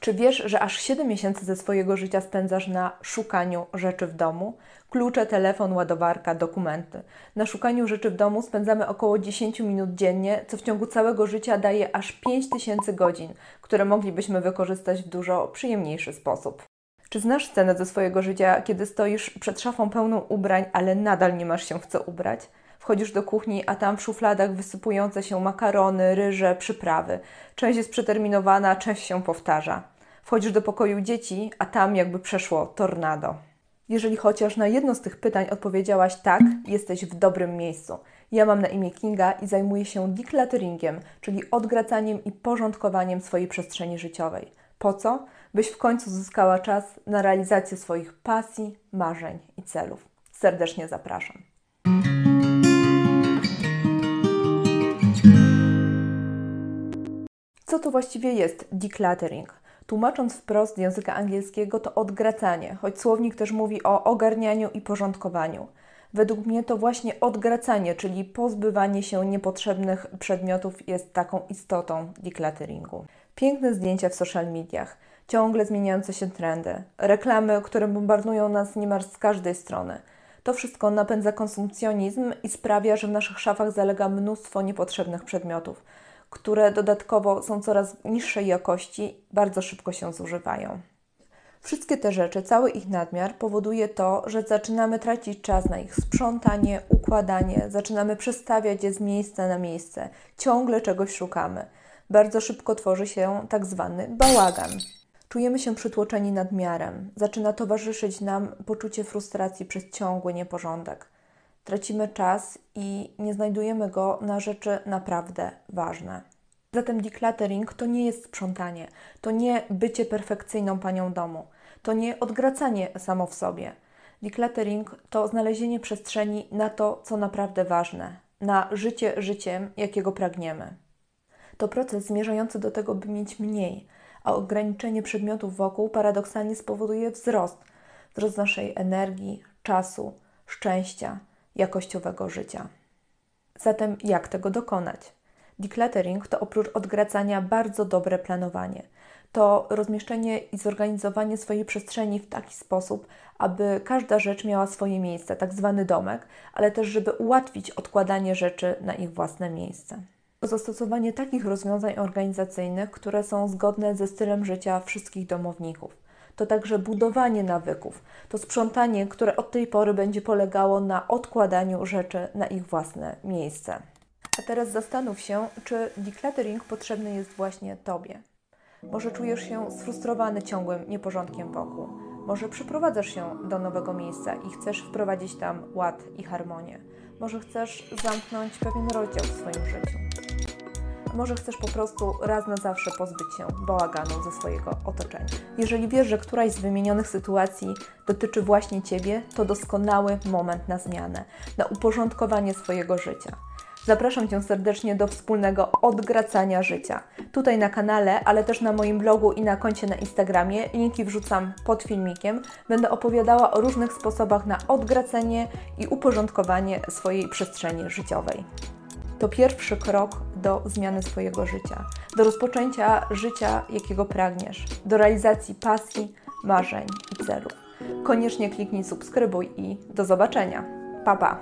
Czy wiesz, że aż 7 miesięcy ze swojego życia spędzasz na szukaniu rzeczy w domu? Klucze, telefon, ładowarka, dokumenty. Na szukaniu rzeczy w domu spędzamy około 10 minut dziennie, co w ciągu całego życia daje aż 5000 godzin, które moglibyśmy wykorzystać w dużo przyjemniejszy sposób. Czy znasz scenę ze swojego życia, kiedy stoisz przed szafą pełną ubrań, ale nadal nie masz się w co ubrać? Wchodzisz do kuchni, a tam w szufladach wysypujące się makarony, ryże, przyprawy. Część jest przeterminowana, część się powtarza. Wchodzisz do pokoju dzieci, a tam jakby przeszło tornado. Jeżeli chociaż na jedno z tych pytań odpowiedziałaś tak, jesteś w dobrym miejscu. Ja mam na imię Kinga i zajmuję się declutteringiem, czyli odgracaniem i porządkowaniem swojej przestrzeni życiowej. Po co? Byś w końcu zyskała czas na realizację swoich pasji, marzeń i celów. Serdecznie zapraszam. Co to właściwie jest decluttering? Tłumacząc wprost z języka angielskiego, to odgracanie, choć słownik też mówi o ogarnianiu i porządkowaniu. Według mnie to właśnie odgracanie, czyli pozbywanie się niepotrzebnych przedmiotów, jest taką istotą declutteringu. Piękne zdjęcia w social mediach, ciągle zmieniające się trendy, reklamy, które bombardują nas niemal z każdej strony. To wszystko napędza konsumpcjonizm i sprawia, że w naszych szafach zalega mnóstwo niepotrzebnych przedmiotów które dodatkowo są coraz niższej jakości, bardzo szybko się zużywają. Wszystkie te rzeczy, cały ich nadmiar powoduje to, że zaczynamy tracić czas na ich sprzątanie, układanie, zaczynamy przestawiać je z miejsca na miejsce, ciągle czegoś szukamy. Bardzo szybko tworzy się tak zwany bałagan. Czujemy się przytłoczeni nadmiarem, zaczyna towarzyszyć nam poczucie frustracji przez ciągły nieporządek tracimy czas i nie znajdujemy go na rzeczy naprawdę ważne. Zatem decluttering to nie jest sprzątanie, to nie bycie perfekcyjną panią domu, to nie odgracanie samo w sobie. Decluttering to znalezienie przestrzeni na to, co naprawdę ważne, na życie życiem, jakiego pragniemy. To proces zmierzający do tego, by mieć mniej, a ograniczenie przedmiotów wokół paradoksalnie spowoduje wzrost wzrost naszej energii, czasu, szczęścia jakościowego życia. Zatem jak tego dokonać? Decluttering to oprócz odgracania bardzo dobre planowanie. To rozmieszczenie i zorganizowanie swojej przestrzeni w taki sposób, aby każda rzecz miała swoje miejsce, tak zwany domek, ale też, żeby ułatwić odkładanie rzeczy na ich własne miejsce. To zastosowanie takich rozwiązań organizacyjnych, które są zgodne ze stylem życia wszystkich domowników to także budowanie nawyków, to sprzątanie, które od tej pory będzie polegało na odkładaniu rzeczy na ich własne miejsce. A teraz zastanów się, czy decluttering potrzebny jest właśnie Tobie. Może czujesz się sfrustrowany ciągłym nieporządkiem wokół. Może przyprowadzasz się do nowego miejsca i chcesz wprowadzić tam ład i harmonię. Może chcesz zamknąć pewien rozdział w swoim życiu. Może chcesz po prostu raz na zawsze pozbyć się bałaganu ze swojego otoczenia. Jeżeli wiesz, że któraś z wymienionych sytuacji dotyczy właśnie Ciebie, to doskonały moment na zmianę, na uporządkowanie swojego życia. Zapraszam Cię serdecznie do wspólnego odgracania życia. Tutaj na kanale, ale też na moim blogu i na koncie na Instagramie. Linki wrzucam pod filmikiem. Będę opowiadała o różnych sposobach na odgracenie i uporządkowanie swojej przestrzeni życiowej to pierwszy krok do zmiany swojego życia, do rozpoczęcia życia, jakiego pragniesz, do realizacji pasji, marzeń i celów. Koniecznie kliknij subskrybuj i do zobaczenia. Pa pa!